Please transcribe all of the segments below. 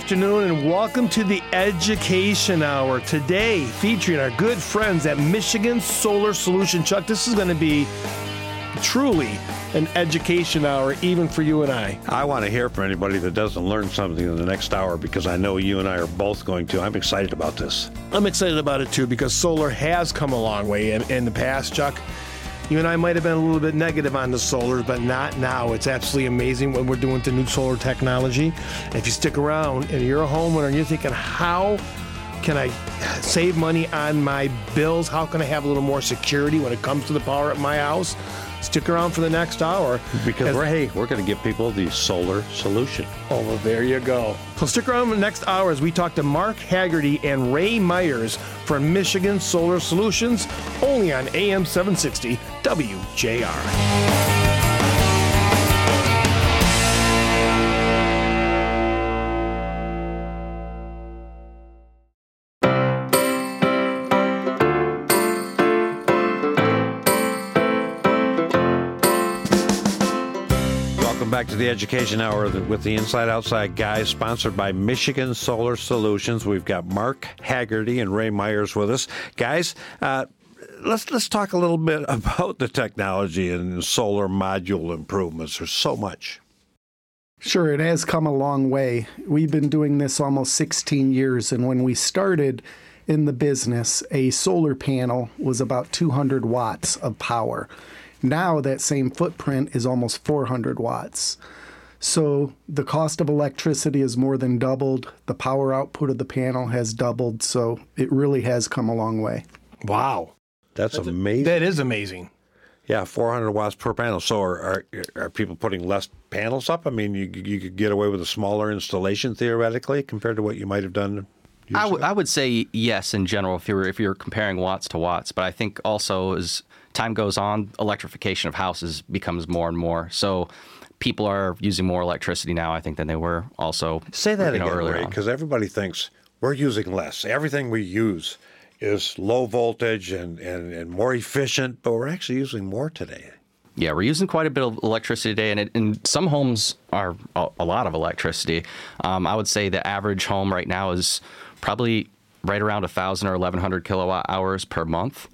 afternoon, and welcome to the Education Hour. Today, featuring our good friends at Michigan Solar Solution. Chuck, this is going to be truly an education hour, even for you and I. I want to hear from anybody that doesn't learn something in the next hour because I know you and I are both going to. I'm excited about this. I'm excited about it too because solar has come a long way in, in the past, Chuck. You and I might have been a little bit negative on the solar, but not now. It's absolutely amazing what we're doing with the new solar technology. If you stick around and you're a homeowner and you're thinking, how can I save money on my bills? How can I have a little more security when it comes to the power at my house? Stick around for the next hour. Because we're, hey, we're going to give people the solar solution. Oh, well, there you go. So stick around for the next hour as we talk to Mark Haggerty and Ray Myers from Michigan Solar Solutions, only on AM 760 WJR. Back to the Education Hour with the Inside Outside guys, sponsored by Michigan Solar Solutions. We've got Mark Haggerty and Ray Myers with us, guys. Uh, let's let's talk a little bit about the technology and solar module improvements. There's so much. Sure, it has come a long way. We've been doing this almost 16 years, and when we started in the business, a solar panel was about 200 watts of power. Now that same footprint is almost 400 watts. So the cost of electricity has more than doubled. The power output of the panel has doubled. So it really has come a long way. Wow. That's, That's amazing. that is amazing. Yeah, 400 watts per panel. So are, are, are people putting less panels up? I mean, you you could get away with a smaller installation theoretically compared to what you might have done. I, w- I would say yes in general if you're if you're comparing watts to watts, but I think also as time goes on, electrification of houses becomes more and more. So people are using more electricity now, I think, than they were also. Say that you know, again, because everybody thinks we're using less. Everything we use is low voltage and, and, and more efficient, but we're actually using more today. Yeah, we're using quite a bit of electricity today, and, it, and some homes are a, a lot of electricity. Um, I would say the average home right now is probably right around 1,000 or 1,100 kilowatt hours per month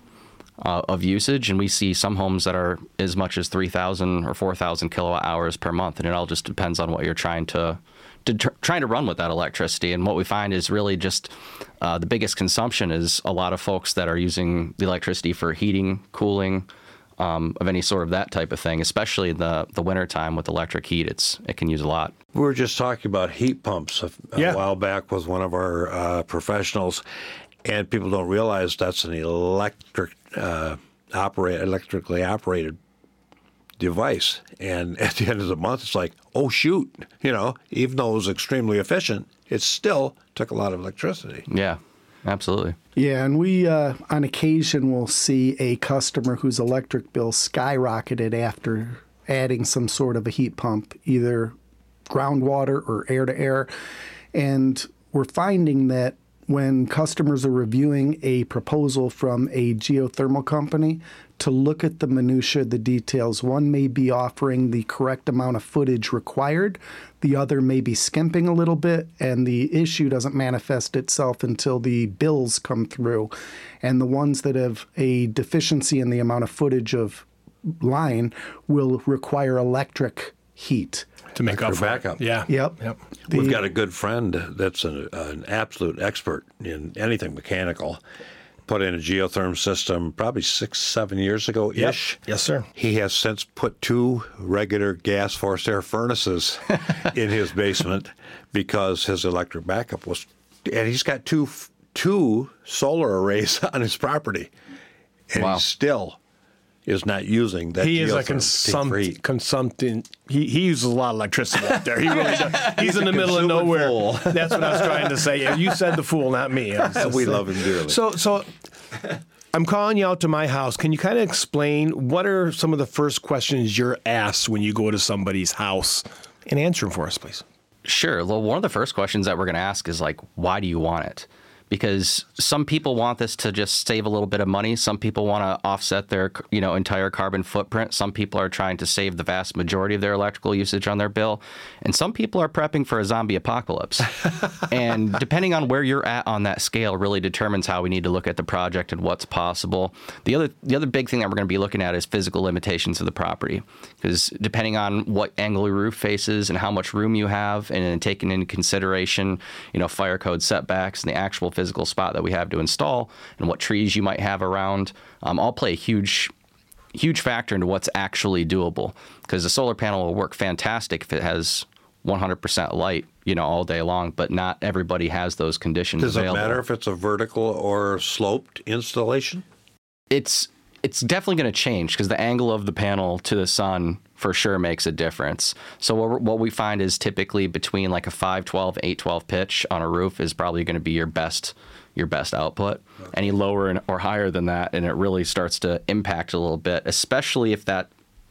uh, of usage, and we see some homes that are as much as 3,000 or 4,000 kilowatt hours per month, and it all just depends on what you're trying to, to tr- trying to run with that electricity. And what we find is really just uh, the biggest consumption is a lot of folks that are using the electricity for heating, cooling. Um, of any sort of that type of thing, especially in the the wintertime with electric heat, it's it can use a lot. We were just talking about heat pumps a, a yeah. while back with one of our uh, professionals, and people don't realize that's an electric uh, operate electrically operated device. And at the end of the month, it's like, oh shoot, you know, even though it was extremely efficient, it still took a lot of electricity. Yeah. Absolutely. Yeah, and we uh, on occasion will see a customer whose electric bill skyrocketed after adding some sort of a heat pump, either groundwater or air to air. And we're finding that when customers are reviewing a proposal from a geothermal company to look at the minutia, the details. One may be offering the correct amount of footage required, the other may be skimping a little bit, and the issue doesn't manifest itself until the bills come through. And the ones that have a deficiency in the amount of footage of line will require electric heat to make up for backup. Yeah. Yep. Yep. The, We've got a good friend that's an, an absolute expert in anything mechanical. Put in a geotherm system probably six, seven years ago ish. Yep. Yes, sir. He has since put two regular gas forced air furnaces in his basement because his electric backup was, and he's got two two solar arrays on his property, and wow. he's still is not using that. He is a consumpt, consumpting. He, he uses a lot of electricity out there. He really does. He's, He's in the middle of nowhere. Fool. That's what I was trying to say. You said the fool, not me. we love him dearly. So so. I'm calling you out to my house. Can you kind of explain what are some of the first questions you're asked when you go to somebody's house and answer them for us, please? Sure. Well, one of the first questions that we're going to ask is like, why do you want it? Because some people want this to just save a little bit of money. Some people want to offset their you know entire carbon footprint. Some people are trying to save the vast majority of their electrical usage on their bill, and some people are prepping for a zombie apocalypse. and depending on where you're at on that scale, really determines how we need to look at the project and what's possible. The other the other big thing that we're going to be looking at is physical limitations of the property, because depending on what angle your roof faces and how much room you have, and taking into consideration you know fire code setbacks and the actual physical spot that we have to install and what trees you might have around um, all play a huge huge factor into what's actually doable because the solar panel will work fantastic if it has 100% light, you know, all day long, but not everybody has those conditions Does available. it matter if it's a vertical or sloped installation? It's it's definitely going to change because the angle of the panel to the sun for sure makes a difference. So what, what we find is typically between like a 512, 812 pitch on a roof is probably going to be your best your best output. Okay. Any lower or higher than that, and it really starts to impact a little bit, especially if that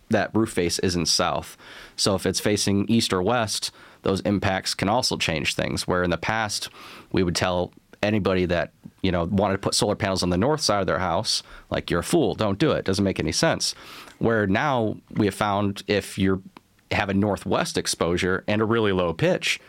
that roof face isn't south. So if it's facing east or west, those impacts can also change things. Where in the past, we would tell anybody that you know wanted to put solar panels on the north side of their house, like you're a fool, don't do it. doesn't make any sense. Where now we have found if you have a northwest exposure and a really low pitch,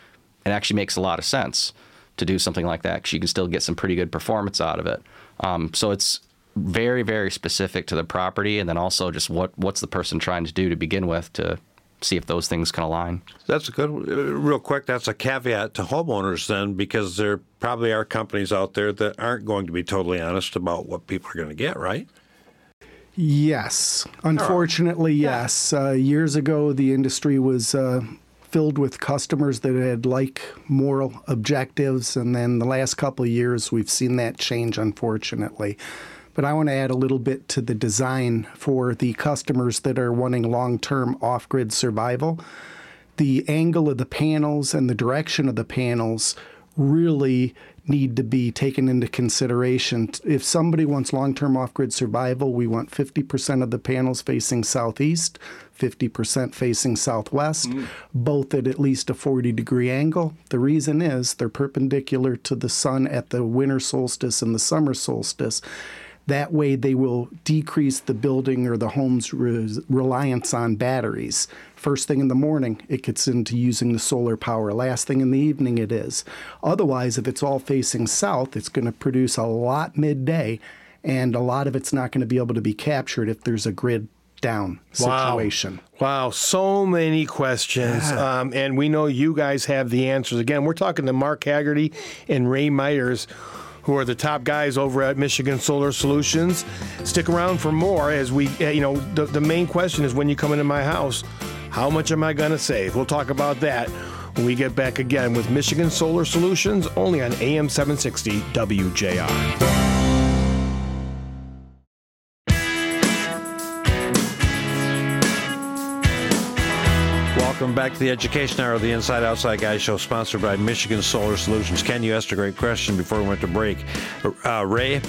it actually makes a lot of sense to do something like that because you can still get some pretty good performance out of it. Um, so it's very, very specific to the property, and then also just what what's the person trying to do to begin with to see if those things can align. That's a good, real quick. That's a caveat to homeowners then, because there probably are companies out there that aren't going to be totally honest about what people are going to get, right? Yes, unfortunately, yes. Uh, years ago, the industry was uh, filled with customers that had like moral objectives, and then the last couple of years, we've seen that change, unfortunately. But I want to add a little bit to the design for the customers that are wanting long term off grid survival. The angle of the panels and the direction of the panels really need to be taken into consideration. If somebody wants long term off grid survival, we want 50% of the panels facing southeast, 50% facing southwest, mm. both at at least a 40 degree angle. The reason is they're perpendicular to the sun at the winter solstice and the summer solstice. That way, they will decrease the building or the home's re- reliance on batteries. First thing in the morning, it gets into using the solar power. Last thing in the evening, it is. Otherwise, if it's all facing south, it's going to produce a lot midday, and a lot of it's not going to be able to be captured if there's a grid down situation. Wow. wow. so many questions. Yeah. Um, and we know you guys have the answers. Again, we're talking to Mark Haggerty and Ray Myers who are the top guys over at Michigan Solar Solutions. Stick around for more as we, eh, you know, the, the main question is when you come into my house, how much am I going to save? We'll talk about that when we get back again with Michigan Solar Solutions only on AM 760 WJR. Welcome back to the Education Hour of the Inside Outside Guys Show, sponsored by Michigan Solar Solutions. Ken, you asked a great question before we went to break. Uh, Ray,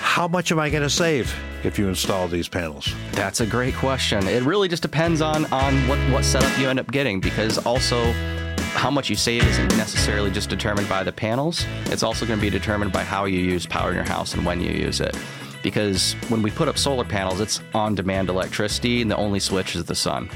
how much am I going to save if you install these panels? That's a great question. It really just depends on on what what setup you end up getting, because also how much you save isn't necessarily just determined by the panels. It's also going to be determined by how you use power in your house and when you use it. Because when we put up solar panels, it's on demand electricity, and the only switch is the sun.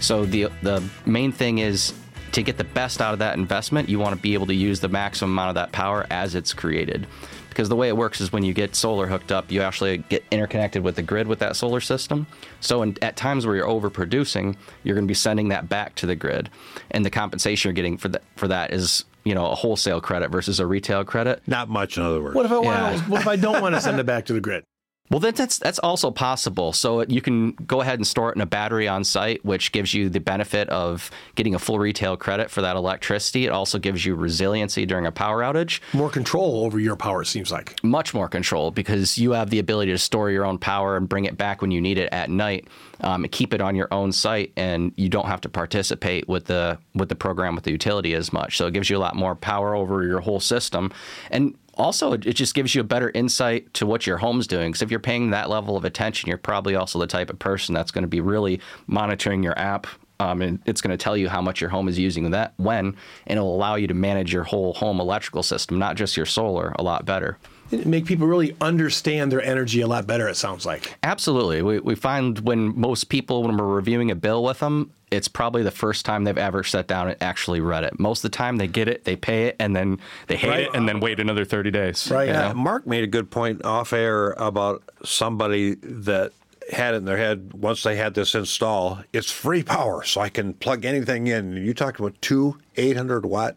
So the the main thing is to get the best out of that investment, you want to be able to use the maximum amount of that power as it's created. Because the way it works is when you get solar hooked up, you actually get interconnected with the grid with that solar system. So in, at times where you're overproducing, you're going to be sending that back to the grid, and the compensation you're getting for that for that is you know a wholesale credit versus a retail credit. Not much, in other words. What if I yeah. want? What if I don't want to send it back to the grid? Well, then that's that's also possible. So you can go ahead and store it in a battery on site, which gives you the benefit of getting a full retail credit for that electricity. It also gives you resiliency during a power outage. More control over your power seems like. Much more control because you have the ability to store your own power and bring it back when you need it at night. Um, keep it on your own site, and you don't have to participate with the with the program with the utility as much. So it gives you a lot more power over your whole system. And also it just gives you a better insight to what your home's doing because if you're paying that level of attention you're probably also the type of person that's going to be really monitoring your app um, and it's going to tell you how much your home is using that when, and it'll allow you to manage your whole home electrical system, not just your solar, a lot better. Make people really understand their energy a lot better. It sounds like. Absolutely, we we find when most people when we're reviewing a bill with them, it's probably the first time they've ever sat down and actually read it. Most of the time, they get it, they pay it, and then they hate Right. it, and then wait another thirty days. Right. Yeah, know? Mark made a good point off air about somebody that had it in their head once they had this install. It's free power, so I can plug anything in. You talked about two 800 watt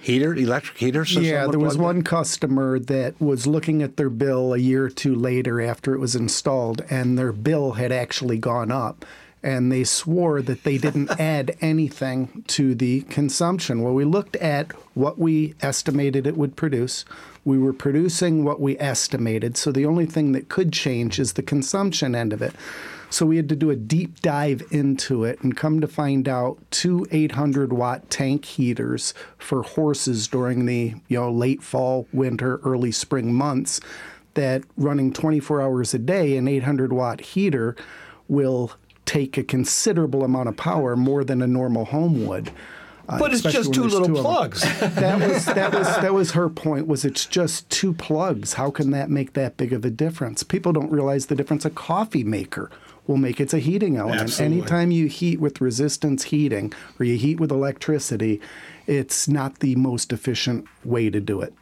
heater, electric heaters. that Yeah, there was plugged in? one customer that was looking at their bill a year or two later after it was installed, and their bill had actually gone up. And they swore that they didn't add anything to the consumption. Well, we looked at what we estimated it would produce. We were producing what we estimated. So the only thing that could change is the consumption end of it. So we had to do a deep dive into it and come to find out two 800 watt tank heaters for horses during the you know late fall, winter, early spring months that running 24 hours a day an 800 watt heater will take a considerable amount of power more than a normal home would. Uh, But it's just two little of them. plugs. That was that was that was her point. Was it's just two plugs? How can that make that big of a difference? People don't realize the difference a coffee maker will make. It's a heating element. Absolutely. Anytime you heat with resistance heating or you heat with electricity, it's not the most efficient way to do it.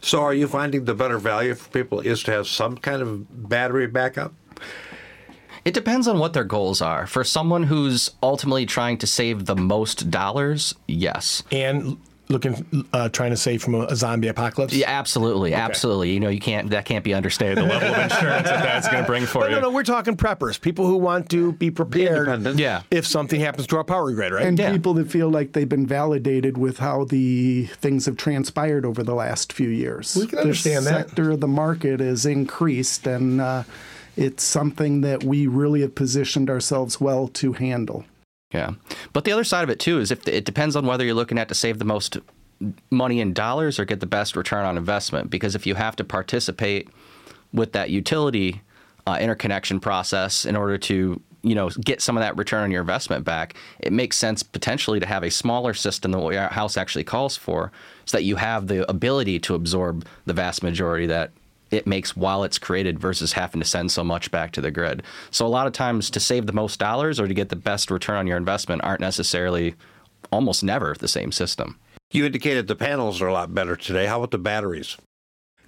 So, are you finding the better value for people is to have some kind of battery backup? It depends on what their goals are. For someone who's ultimately trying to save the most dollars, yes. and looking, uh, trying to save from a, a zombie apocalypse. Yeah, absolutely, absolutely. You know, you can't that can't be understated. The level of insurance that that's going to bring for But you. no, no, we're talking preppers, people who want to be prepared Independent. Yeah. if something happens to our power grid, right? And Yeah. people that feel like they've been validated with how the things have transpired over the last few years. We can understand the that. sector of the market has increased, and uh, it's something that we really have positioned ourselves well to handle. Yeah. But the other side of it too is if it depends on whether you're looking at to save the most money in dollars or get the best return on investment. Because if you have to participate with that utility uh, interconnection process in order to you know get some of that return on your investment back, it makes sense potentially to have a smaller system than what your house actually calls for, so that you have the ability to absorb the vast majority that it makes while it's created versus having to send so much back to the grid. So a lot of times to save the most dollars or to get the best return on your investment aren't necessarily almost never the same system. You indicated the panels are a lot better today. How about the batteries?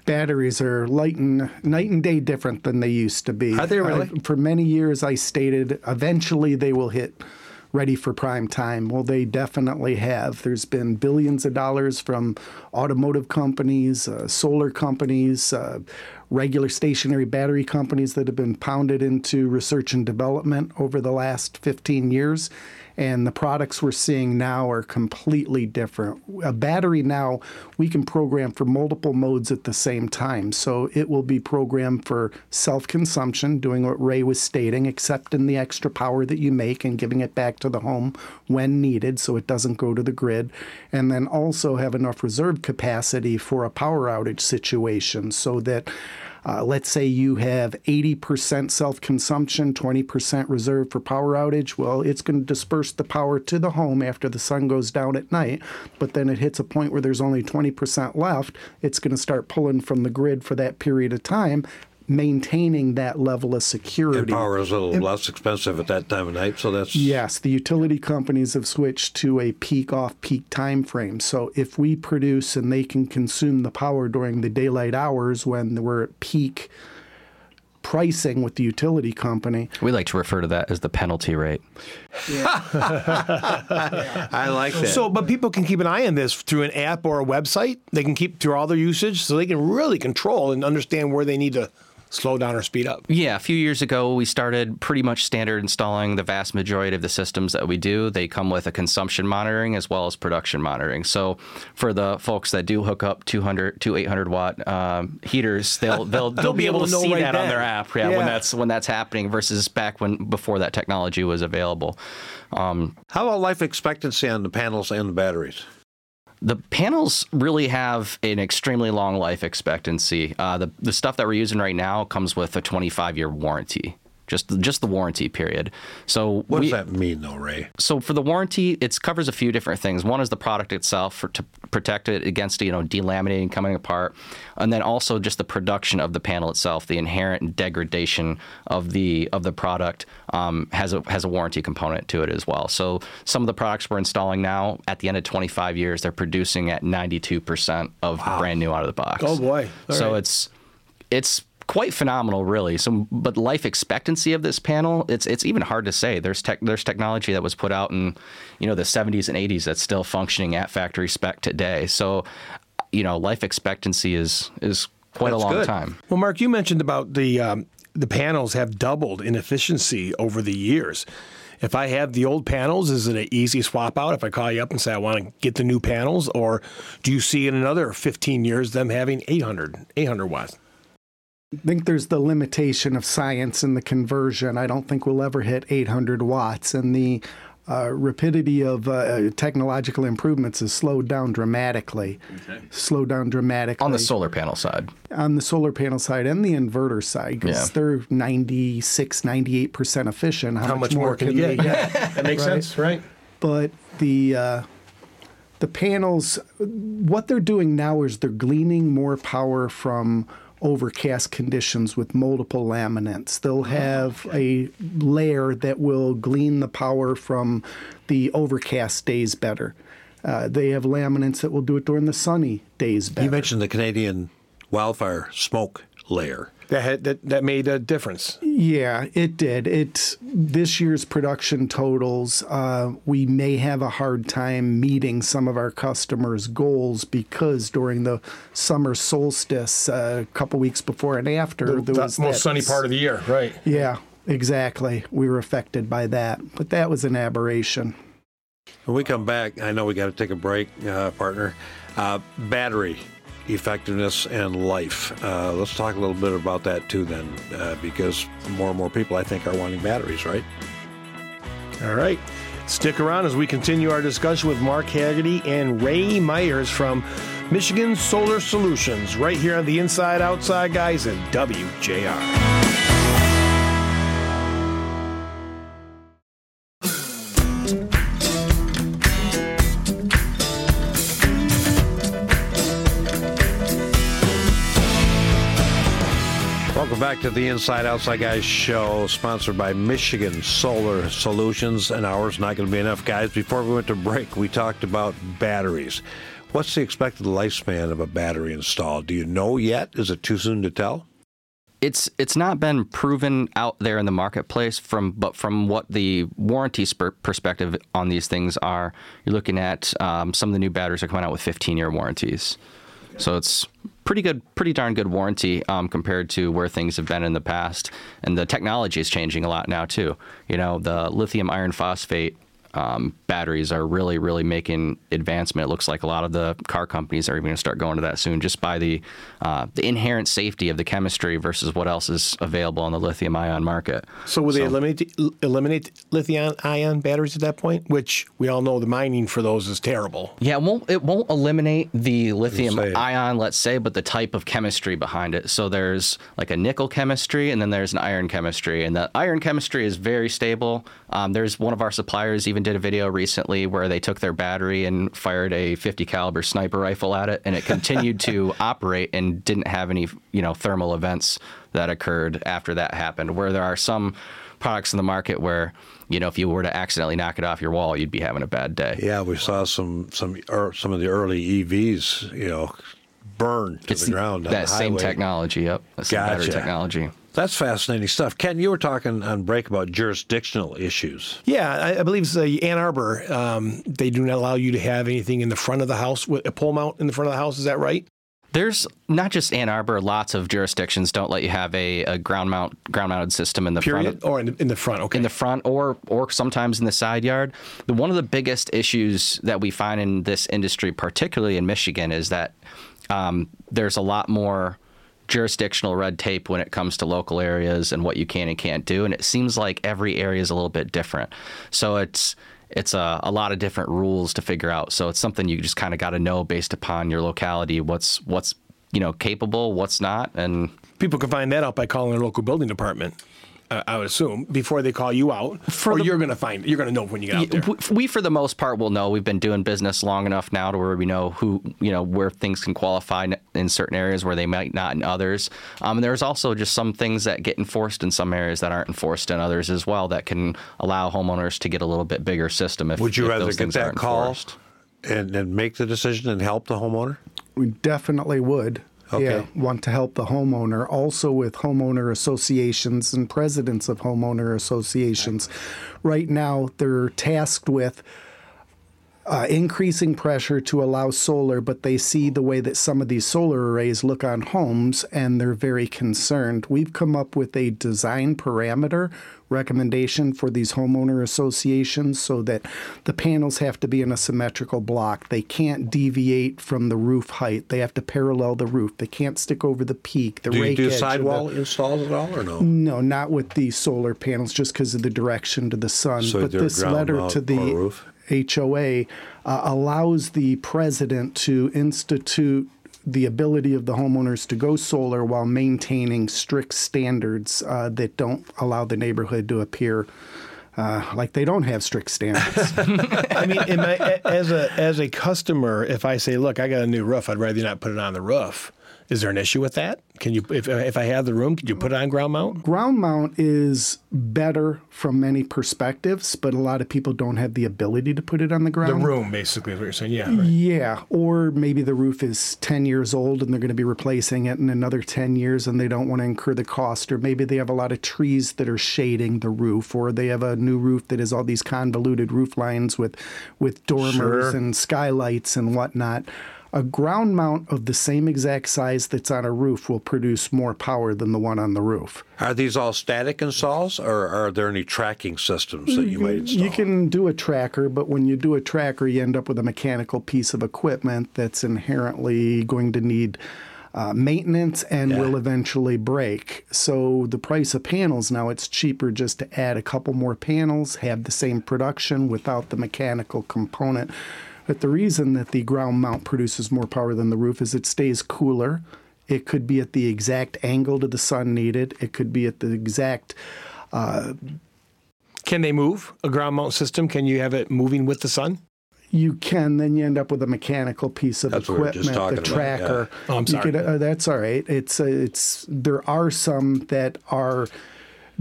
batteries are light and night and day different than they used to be. Are they really? I- for many years, I stated eventually they will hit ready for prime time. Well, they definitely have. There's been billions of dollars from automotive companies, uh, solar companies, uh, regular stationary battery companies that have been pounded into research and development over the last 15 years. And the products we're seeing now are completely different. A battery now, we can program for multiple modes at the same time. So it will be programmed for self consumption, doing what Ray was stating, accepting the extra power that you make and giving it back to the home when needed so it doesn't go to the grid. And then also have enough reserve capacity for a power outage situation so that. Uh, let's say you have 80% self consumption, 20% reserved for power outage. Well, it's going to disperse the power to the home after the sun goes down at night. But then it hits a point where there's only 20% left. It's going to start pulling from the grid for that period of time, maintaining that level of security. And power is a little less expensive at that time of night, so that's Yes, the utility companies have switched to a peak off peak time frame. So if we produce and they can consume the power during the daylight hours when we're at peak pricing with the utility company, We like to refer to that as the penalty rate. Yeah. I like that. So, but people can keep an eye on this through an app or a website. They can keep through all their usage, so they can really control and understand where they need to slow down or speed up. Yeah, a few years ago, we started pretty much standard installing the vast majority of the systems that we do. They come with a consumption monitoring as well as production monitoring. So, for the folks that do hook up 200 to 800 watt um, heaters, they'll they'll they'll, be able to, see right that on their app. Yeah, Yeah. when that's when that's happening versus back when before that technology was available. Um, How about life expectancy on the panels and the batteries? The panels really have an extremely long life expectancy. Uh, the the stuff that we're using right now comes with a 25 year warranty. Just just the warranty period. So what we, does that mean, though, Ray? So for the warranty, it covers a few different things. One is the product itself for, to protect it against you know delaminating, coming apart, and then also just the production of the panel itself, the inherent degradation of the of the product um, has a has a warranty component to it as well. So some of the products we're installing now, at the end of 25 years, they're producing at 92 percent of wow. brand new out of the box. Oh boy! All so right. it's it's quite phenomenal, really. So, but life expectancy of this panel, it's it's even hard to say. There's tech, there's technology that was put out in, you know, the 70s and 80s that's still functioning at factory spec today. So, you know, life expectancy is is quite that's a long good. time. Well, Mark, you mentioned about the um, the panels have doubled in efficiency over the years. If I have the old panels, is it an easy swap out if I call you up and say I want to get the new panels? Or do you see in another 15 years them having 800, 800 watts? I think there's the limitation of science and the conversion. I don't think we'll ever hit 800 watts, and the uh, rapidity of uh, technological improvements has slowed down dramatically. Okay. Slowed down dramatically. On the solar panel side. On the solar panel side and the inverter side, because yeah. they're 96, 98% efficient. How, How much, much, more, can, you get? Yeah. that makes right? sense, right? But the. Uh, the panels, what they're doing now is they're gleaning more power from overcast conditions with multiple laminates. They'll oh, have a layer that will glean the power from the overcast days better. Uh, they have laminates that will do it during the sunny days better. You mentioned the Canadian wildfire smoke layer that had, that that made a difference. Yeah, it did. It this year's production totals. Uh, we may have a hard time meeting some of our customers' goals because during the summer solstice, uh, a couple weeks before and after, the, the most that, sunny part of the year, right? Yeah, exactly. We were affected by that, but that was an aberration. When we come back, I know we got to take a break, uh, partner. Uh, battery effectiveness and life. Uh, let's talk a little bit about that too, then, uh, because more and more people, I think, are wanting batteries, right? All right. Stick around as we continue our discussion with Mark Haggerty and Ray Myers from Michigan Solar Solutions, right here on the Inside Outside Guys and WJR. To the Inside Outside Guys show, sponsored by Michigan Solar Solutions. An hour's not going to be enough, guys. Before we went to break, we talked about batteries. What's the expected lifespan of a battery installed? Do you know yet? Is it too soon to tell? It's it's not been proven out there in the marketplace from but from what the warranty perspective on these things are, you're looking at um, some of the new batteries are coming out with 15 year warranties. So it's pretty good, pretty darn good warranty um, compared to where things have been in the past. And the technology is changing a lot now too. You know, the lithium iron phosphate um, batteries are really, really making advancement. It looks like a lot of the car companies are even going to start going to that soon, just by the uh, the inherent safety of the chemistry versus what else is available on the lithium ion market. So, will so, they eliminate eliminate lithium ion batteries at that point? Which we all know the mining for those is terrible. Yeah, it won't it won't eliminate the lithium ion, let's say, but the type of chemistry behind it. So there's like a nickel chemistry, and then there's an iron chemistry, and the iron chemistry is very stable. Um, there's one of our suppliers even did a video recently where they took their battery and fired a 50 caliber sniper rifle at it, and it continued to operate and didn't have any you know thermal events that occurred after that happened. Where there are some products in the market where you know if you were to accidentally knock it off your wall, you'd be having a bad day. Yeah, we saw some some er, some of the early EVs, you know, burn to it's the ground. That same technology, yep. That's gotcha. battery technology. That's fascinating stuff. Ken, you were talking on break about jurisdictional issues. Yeah, I, I believe the Ann Arbor, um, they do not allow you to have anything in the front of the house, with a pole mount in the front of the house. Is that right? There's not just Ann Arbor. Lots of jurisdictions don't let you have a, a ground mount ground mounted system in the Period? front, or in the, in the front. Okay, in the front, or or sometimes in the side yard. The, one of the biggest issues that we find in this industry, particularly in Michigan, is that um, there's a lot more jurisdictional red tape when it comes to local areas and what you can and can't do. And it seems like every area is a little bit different. So it's it's a, a lot of different rules to figure out. So it's something you just kind of got to know based upon your locality what's what's you know capable, what's not, and people can find that out by calling their local building department. I would assume, before they call you out, for or the, you're going to find you're going to know when you get out there. We, for the most part, will know. We've been doing business long enough now to where we know who you know where things can qualify in certain areas where they might not in others. Um, and there's also just some things that get enforced in some areas that aren't enforced in others as well that can allow homeowners to get a little bit bigger system. If would you if rather get that call and, and make the decision and help the homeowner? We definitely would. Okay. Yeah, want to help the homeowner. Also, with homeowner associations and presidents of homeowner associations, right now they're tasked with uh, increasing pressure to allow solar, but they see the way that some of these solar arrays look on homes and they're very concerned. We've come up with a design parameter recommendation for these homeowner associations so that the panels have to be in a symmetrical block. They can't deviate from the roof height. They have to parallel the roof. They can't stick over the peak. The do you do sidewall the, installs at all or no? No, not with the solar panels, just because of the direction to the sun. So but this letter to the HOA uh, allows the president to institute the ability of the homeowners to go solar while maintaining strict standards uh, that don't allow the neighborhood to appear uh, like they don't have strict standards. I mean, I, as a as a customer, if I say, "Look, I got a new roof," I'd rather not put it on the roof. Is there an issue with that? Can you, if, uh, if I have the room, could you put it on ground mount? Ground mount is better from many perspectives, but a lot of people don't have the ability to put it on the ground. The room, basically, is what you're saying. Yeah. Right. Yeah. Or maybe the roof is 10 years old and they're going to be replacing it in another 10 years and they don't want to incur the cost. Or maybe they have a lot of trees that are shading the roof, or they have a new roof that has all these convoluted roof lines with, with dormers sure. and skylights and whatnot. A ground mount of the same exact size that's on a roof will produce more power than the one on the roof. Are these all static installs, or are there any tracking systems that you, might install? You can do a tracker, but when you do a tracker, you end up with a mechanical piece of equipment that's inherently going to need uh, maintenance and yeah. will eventually break. So the price of panels now it's cheaper just to add a couple more panels, have the same production without the mechanical component. But the reason that the ground mount produces more power than the roof is it stays cooler. It could be at the exact angle to the sun needed. It could be at the exact. Uh, can they move a ground mount system? Can you have it moving with the sun? You can. Then you end up with a mechanical piece of that's equipment, the tracker. About, yeah. Oh, I'm sorry. Could, uh, that's all right. It's uh, it's there are some that are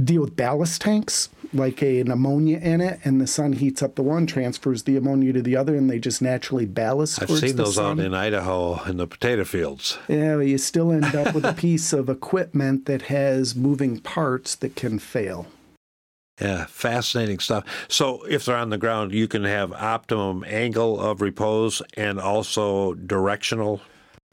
deal with ballast tanks like a, an ammonia in it, and the sun heats up the one, transfers the ammonia to the other, and they just naturally ballast. I've seen those sun. out in Idaho in the potato fields. Yeah, you still end up with a piece of equipment that has moving parts that can fail. Yeah, fascinating stuff. So, if they're on the ground, you can have optimum angle of repose and also directional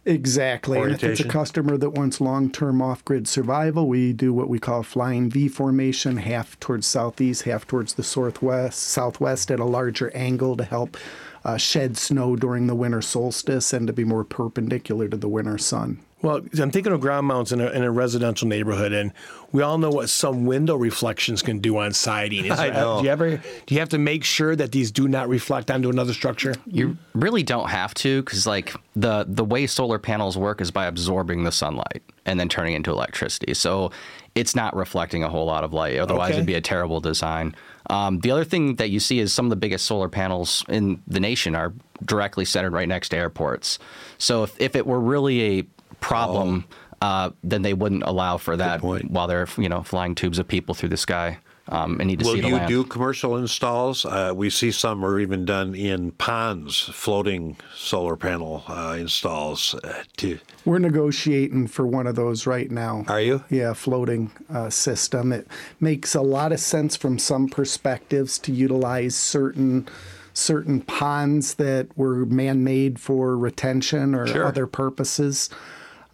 Exactly. And if it's a customer that wants long term off grid survival, we do what we call flying V formation, half towards southeast, half towards the southwest, southwest at a larger angle to help uh, shed snow during the winter solstice and to be more perpendicular to the winter sun. Well, I'm thinking of ground mounts in a, in a, residential neighborhood, and we all know what some window reflections can do on siding. Is, I know. Do you ever do you have to make sure that these do not reflect onto another structure? You really don't have to, because like the the way solar panels work is by absorbing the sunlight and then turning into electricity. So it's not reflecting a whole lot of light. Otherwise, okay. it'd be a terrible design. Um, the other thing that you see is some of the biggest solar panels in the nation are directly centered right next to airports. So if, if it were really a problem, oh. uh, then they wouldn't allow for that while they're you know flying tubes of people through the sky. Um, and need to Will see the you land. do commercial installs? Uh, we see some are even done in ponds, floating solar panel uh, installs. Uh, to We're negotiating for one of those right now. Are you? Yeah, floating uh, system. It makes a lot of sense from some perspectives to utilize certain certain ponds that were man-made for retention or sure. other purposes.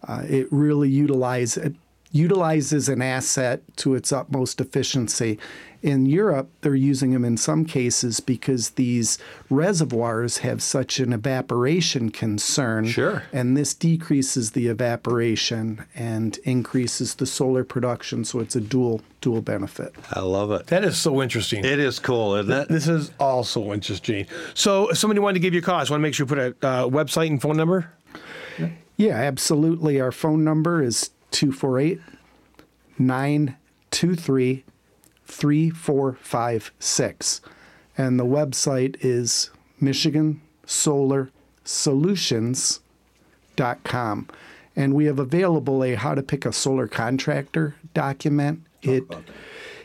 Uh, it really utilize, it utilizes an asset to its utmost efficiency. In Europe, they're using them in some cases because these reservoirs have such an evaporation concern. Sure. And this decreases the evaporation and increases the solar production, so it's a dual dual benefit. I love it. That is so interesting. It is cool, isn't it? This is also interesting. So, if somebody wanted to give you a call, I just want to make sure you put a uh, website and phone number. Yeah, absolutely. Our phone number is 248 923 3456. And the website is michigansolarsolutions.com. And we have available a how to pick a solar contractor document. It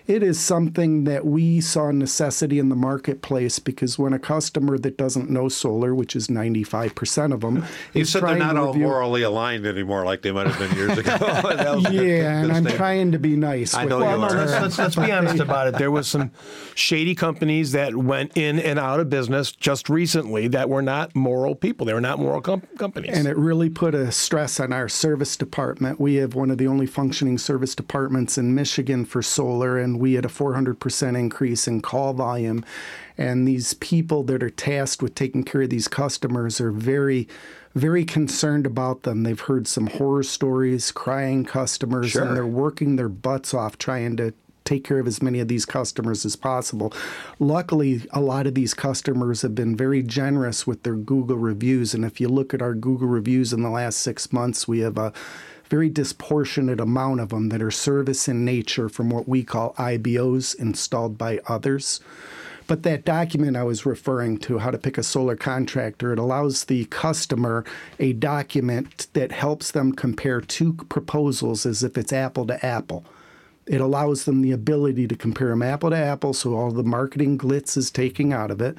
it is something that we saw necessity in the marketplace because when a customer that doesn't know solar, which is 95% of them, You said they're not to all morally aligned anymore like they might have been years ago. That was a good- Yeah, and good I'm statement. trying to be nice. I with know the you are. let's, let's, let's be honest about it. There was some shady companies that went in and out of business just recently that were not moral people. They were not moral com- companies. And it really put a stress on our service department. We have one of the only functioning service departments in Michigan for solar, and we had a 400% increase in call volume. And these people that are tasked with taking care of these customers are very, very concerned about them. They've heard some horror stories, crying customers, Sure. and they're working their butts off trying to take care of as many of these customers as possible. Luckily, a lot of these customers have been very generous with their Google reviews. And if you look at our Google reviews in the last six months, we have a very disproportionate amount of them that are service in nature from what we call IBOs installed by others. But that document I was referring to, how to pick a solar contractor, it allows the customer a document that helps them compare two proposals as if it's apple to apple. It allows them the ability to compare them apple to apple, so all the marketing glitz is taken out of it.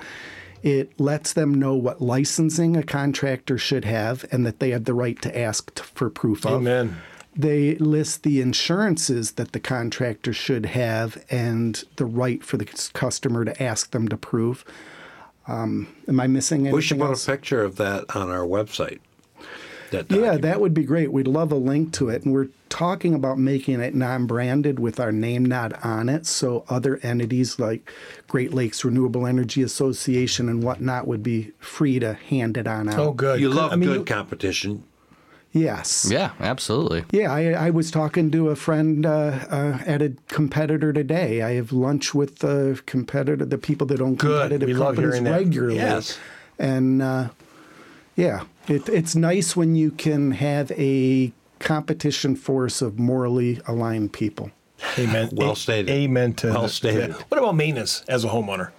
It lets them know what licensing a contractor should have and that they have the right to ask for proof of. Amen. They list the insurances that the contractor should have and the right for the customer to ask them to prove. Um, am I missing anything We should put else? a picture of that on our website. That Yeah, that would be great. We'd love a link to it. And we're talking about making it non branded with our name not on it. So other entities like Great Lakes Renewable Energy Association and whatnot would be free to hand it on out. oh, good. You love I mean, good you- competition. Yes. Yeah, absolutely. Yeah, I, I was talking to a friend uh, uh, at a competitor today. I have lunch with the competitor, the people that own Good. competitive We love companies hearing that. regularly. Yes. And uh, yeah, it, it's nice when you can have a competition force of morally aligned people. Amen. Well A- stated. Amen to Well that. stated. What about maintenance as a homeowner?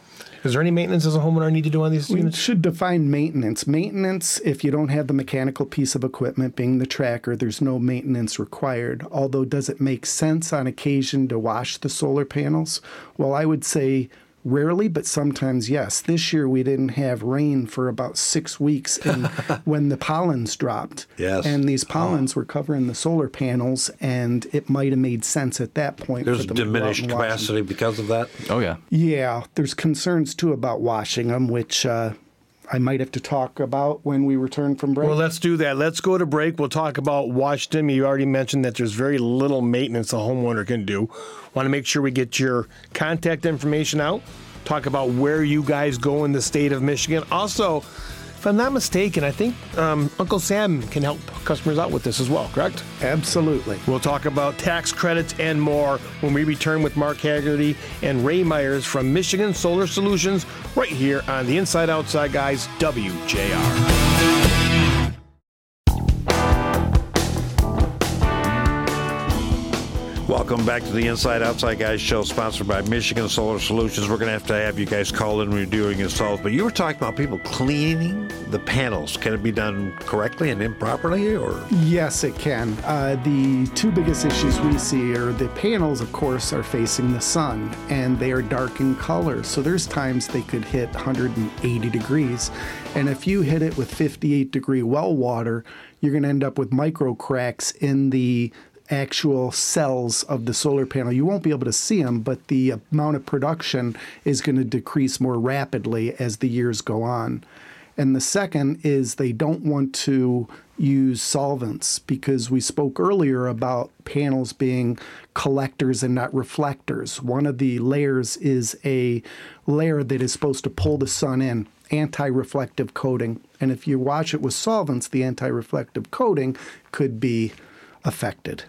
Is there any maintenance as a homeowner I need to do on these We units? should define maintenance. Maintenance, if you don't have the mechanical piece of equipment being the tracker, there's no maintenance required. Although, does it make sense on occasion to wash the solar panels? Well, I would say rarely, but sometimes yes. This year we didn't have rain for about six weeks and when the pollens dropped. Yes. And these pollens were covering the solar panels, and it might have made sense at that point. There's for to go out diminished and wash capacity because of that. Oh yeah. Yeah, there's concerns too about washing them, which uh, I might have to talk about when we return from break. Well, let's do that. Let's go to break. We'll talk about Washington. You already mentioned that there's very little maintenance a homeowner can do. Want to make sure we get your contact information out. Talk about where you guys go in the state of Michigan. Also, if I'm not mistaken, I think um, Uncle Sam can help customers out with this as well, correct? Absolutely. We'll talk about tax credits and more when we return with Mark Haggerty and Ray Myers from Michigan Solar Solutions right here on the Inside Outside Guys WJR. Welcome back to the Inside Outside Guys show, sponsored by Michigan Solar Solutions. We're going to have to have you guys call in when you're doing installs. But you were talking about people cleaning the panels. Can it be done correctly and improperly, or Yes, it can. Uh, the two biggest issues we see are the panels, of course, are facing the sun and they are dark in color. So there's times they could hit 180 degrees. And if you hit it with 58 degree well water, you're going to end up with micro cracks in the actual cells of the solar panel. You won't be able to see them, but the amount of production is going to decrease more rapidly as the years go on. And the second is they don't want to use solvents because we spoke earlier about panels being collectors and not reflectors. One of the layers is a layer that is supposed to pull the sun in, anti reflective coating. And if you wash it with solvents, the anti reflective coating could be affected.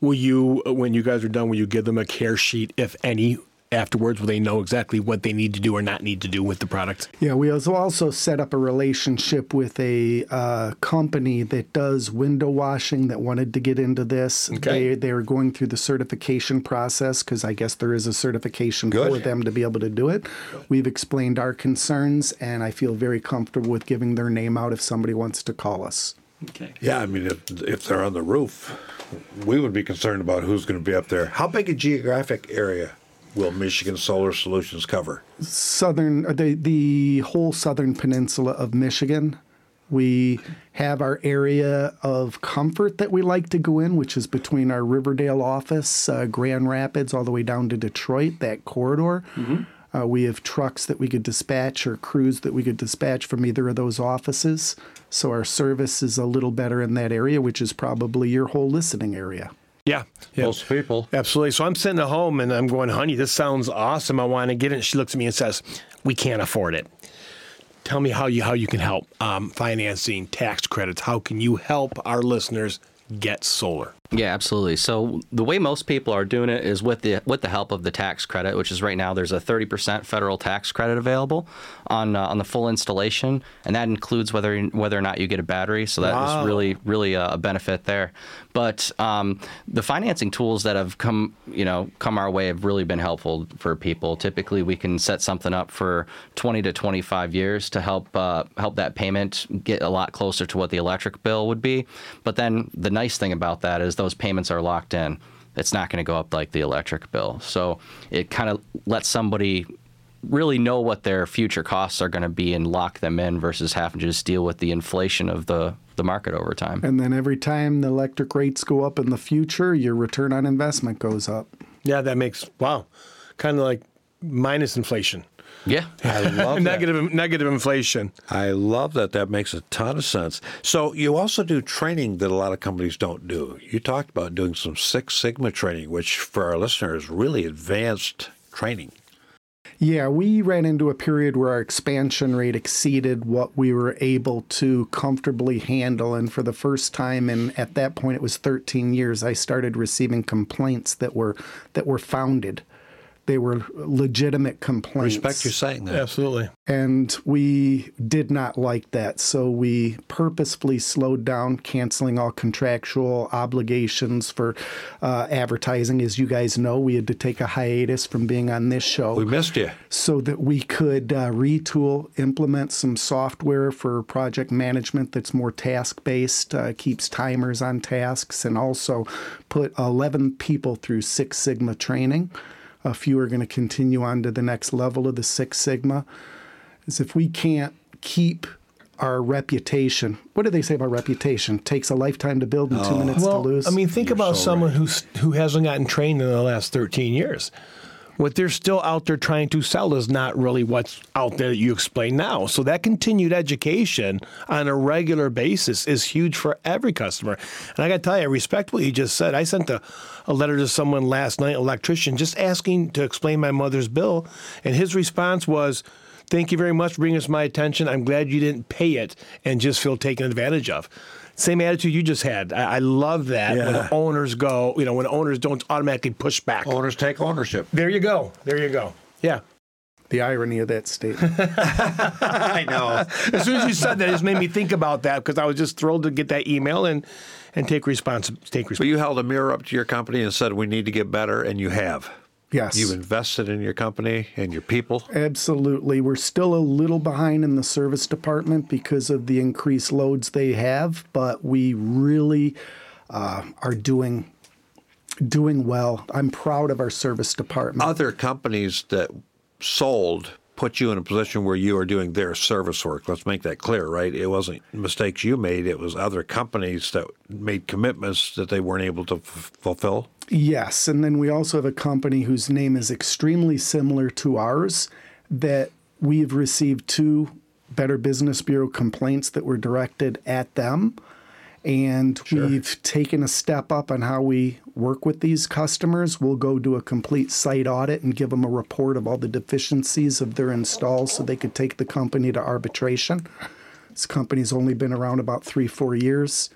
Will you, when you guys are done, will you give them a care sheet, if any, afterwards? Will they know exactly what they need to do or not need to do with the product? Yeah, we also set up a relationship with a uh, company that does window washing that wanted to get into this. Okay. They, they were going through the certification process because I guess there is a certification Good. for them to be able to do it. We've explained our concerns, and I feel very comfortable with giving their name out if somebody wants to call us. Okay. Yeah, I mean, if, if they're on the roof, we would be concerned about who's going to be up there. How big a geographic area will Michigan Solar Solutions cover? southern uh, the the whole southern peninsula of Michigan. We have our area of comfort that we like to go in, which is between our Riverdale office, uh, Grand Rapids, all the way down to Detroit, that corridor. Uh, we have trucks that we could dispatch or crews that we could dispatch from either of those offices. So our service is a little better in that area, which is probably your whole listening area. Yeah. yeah. Most people. Absolutely. So I'm sitting at home and I'm going, honey, this sounds awesome. I want to get it. She looks at me and says, we can't afford it. Tell me how you how you can help um, financing tax credits. How can you help our listeners get solar? Yeah, absolutely. So the way most people are doing it is with the with the help of the tax credit, which is right now there's a 30% federal tax credit available on uh, on the full installation, and that includes whether whether or not you get a battery. So that Wow. is really really a, a benefit there. But um, the financing tools that have come you know come our way have really been helpful for people. Typically, we can set something up for 20 to 25 years to help uh, help that payment get a lot closer to what the electric bill would be. But then the nice thing about that is those payments are locked in. It's not going to go up like the electric bill. So it kind of lets somebody really know what their future costs are going to be and lock them in versus having to just deal with the inflation of the, the market over time. And then every time the electric rates go up in the future, your return on investment goes up. Yeah, that makes wow, kind of like minus inflation, Yeah. I love that. negative negative inflation. I love that. That makes a ton of sense. So you also do training that a lot of companies don't do. You talked about doing some Six Sigma training, which for our listeners, really advanced training. Yeah, we ran into a period where our expansion rate exceeded what we were able to comfortably handle. And for the first time, and at that point it was 13 years, I started receiving complaints that were that were founded. They were legitimate complaints. Respect you saying that. Absolutely. And we did not like that. So we purposefully slowed down, canceling all contractual obligations for uh, advertising. As you guys know, we had to take a hiatus from being on this show We missed you. so that we could uh, retool, implement some software for project management that's more task based, uh, keeps timers on tasks, and also put 11 people through Six Sigma training. A few are going to continue on to the next level of the Six Sigma. Is if we can't keep our reputation, what do they say about reputation? Takes a lifetime to build and two oh. minutes Well, to lose. I mean, think about someone who's who hasn't gotten trained in the last 13 years. What they're still out there trying to sell is not really what's out there that you explain now. So that continued education on a regular basis is huge for every customer. And I got to tell you, I respect what you just said. I sent a, a letter to someone last night, electrician, just asking to explain my mother's bill, and his response was. Thank you very much for bringing to my attention. I'm glad you didn't pay it and just feel taken advantage of. Same attitude you just had. I, I love that when owners go, you know, when owners don't automatically push back. Owners take ownership. There you go. There you go. Yeah. the irony of that statement. I know. As soon as you said that, it just made me think about that because I was just thrilled to get that email and and take respons take But responsibility. you held a mirror up to your company and said, we need to get better, and you have. Yes. You've invested in your company and your people. Absolutely. We're still a little behind in the service department because of the increased loads they have, but we really uh, are doing doing well. I'm proud of our service department. Other companies that sold put you in a position where you are doing their service work. Let's make that clear, right? It wasn't mistakes you made, it was other companies that made commitments that they weren't able to f- fulfill. Yes, and then we also have a company whose name is extremely similar to ours that we've received two Better Business Bureau complaints that were directed at them. And we've taken a step up on how we work with these customers. We'll go do a complete site audit and give them a report of all the deficiencies of their installs so they could take the company to arbitration. This company's only been around about three, four years.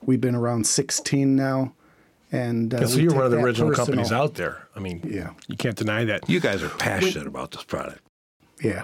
We've been around 16 now And uh, Yeah, so you're one of the original personal. companies out there. I mean, Yeah. you can't deny that. You guys are passionate about this product. Yeah.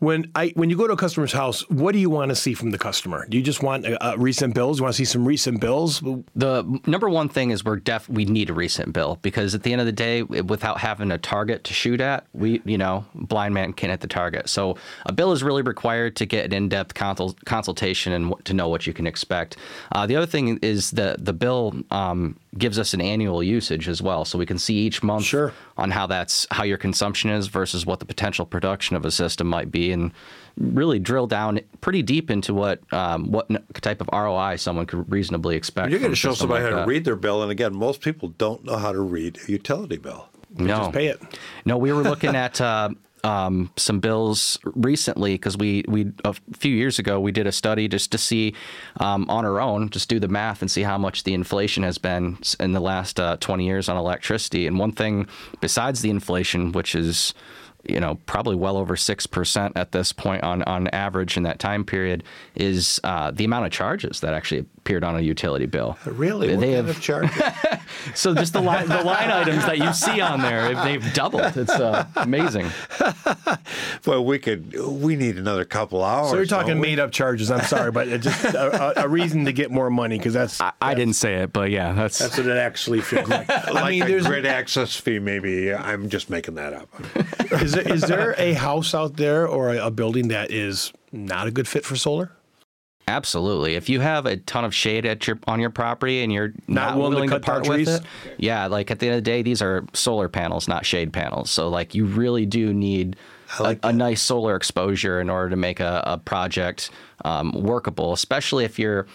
When I when you go to a customer's house, what do you want to see from the customer? Do you just want uh, uh, recent bills? You want to see some recent bills? The number one thing is we're def we need a recent bill because at the end of the day, without having a target to shoot at, we you know blind man can't hit the target. So a bill is really required to get an in-depth consul- consultation and what, to know what you can expect. Uh, the other thing is the the bill um, gives us an annual usage as well, so we can see each month Sure. on how that's how your consumption is versus what the potential production of a system might be, and really drill down pretty deep into what um, what type of ROI someone could reasonably expect. You're going to show somebody like how that. to read their bill, and again, most people don't know how to read a utility bill. No, Just pay it. No, we were looking at uh, um, some bills recently because we we a few years ago we did a study just to see um, on our own, just do the math and see how much the inflation has been in the last uh, 20 years on electricity. And one thing besides the inflation, which is you know probably well over six percent at this point on on average in that time period, is uh, the amount of charges that actually appeared on a utility bill. Really? They What kind have of charge? so just the line, the line items that you see on there, they've doubled. It's uh, amazing. well, we could. We need another couple hours. So you're talking made up charges. I'm sorry, but it just a, a, a reason to get more money because that's I, I didn't say it, but yeah, that's, that's what it actually feels like. like I mean, a there's grid access fee. Maybe I'm just making that up. Is there, is there a house out there or a, a building that is not a good fit for solar? absolutely. If you have a ton of shade at your on your property and you're Not not, willing to willing to, cut part with trees? it, yeah, like at the end of the day, these are solar panels, not shade panels. So like you really do need like a, a nice solar exposure in order to make a, a project um, workable, especially if you're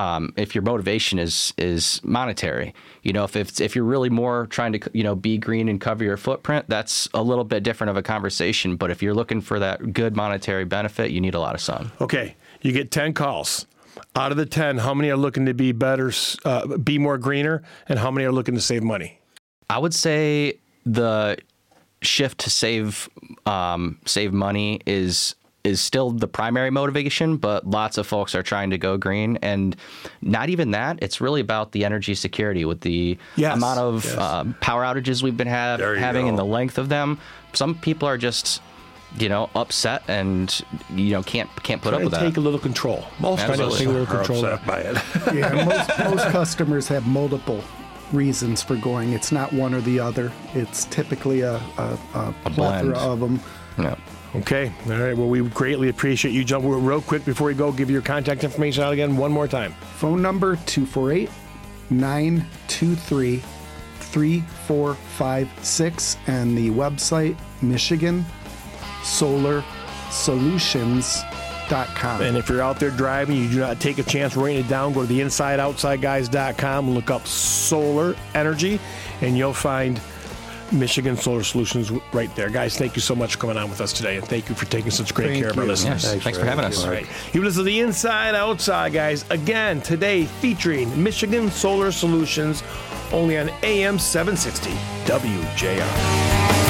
um, if your motivation is is monetary. You know, if it's, if you're really more trying to you know be green and cover your footprint, that's a little bit different of a conversation. But if you're looking for that good monetary benefit, you need a lot of sun. Okay, you get 10 calls. Out of the 10, how many are looking to be better, uh, be more greener, and how many are looking to save money? I would say the shift to save um, save money is is still the primary motivation, but lots of folks are trying to go green, and not even that. It's really about the energy security with the Yes, amount of yes. um, power outages we've been have, There you having and the length of them. Some people are just you know upset and you know can't can't put up Trying with to that. take a little control. Most Trying to Absolutely. take a little are control. upset by it. Yeah, most, most customers have multiple reasons for going. It's not one or the other. It's typically a, a, a, plethora blend. of them. Yeah. Okay. All right. Well, we greatly appreciate you jumping real quick before we go. Give your contact information out again one more time. Phone number 248 923 3456 and the website Michigan Solar Solutions.com. And if you're out there driving, you do not take a chance writing it down. Go to the InsideOutsideGuys.com, look up solar energy, and you'll find Michigan Solar Solutions right there. Guys, thank you so much for coming on with us today, and thank you for taking such great Thank care of our listeners. Yes. Thanks, for having us. All right. You listen to the Inside Outside, guys. Again, today featuring Michigan Solar Solutions, only on AM 760 WJR.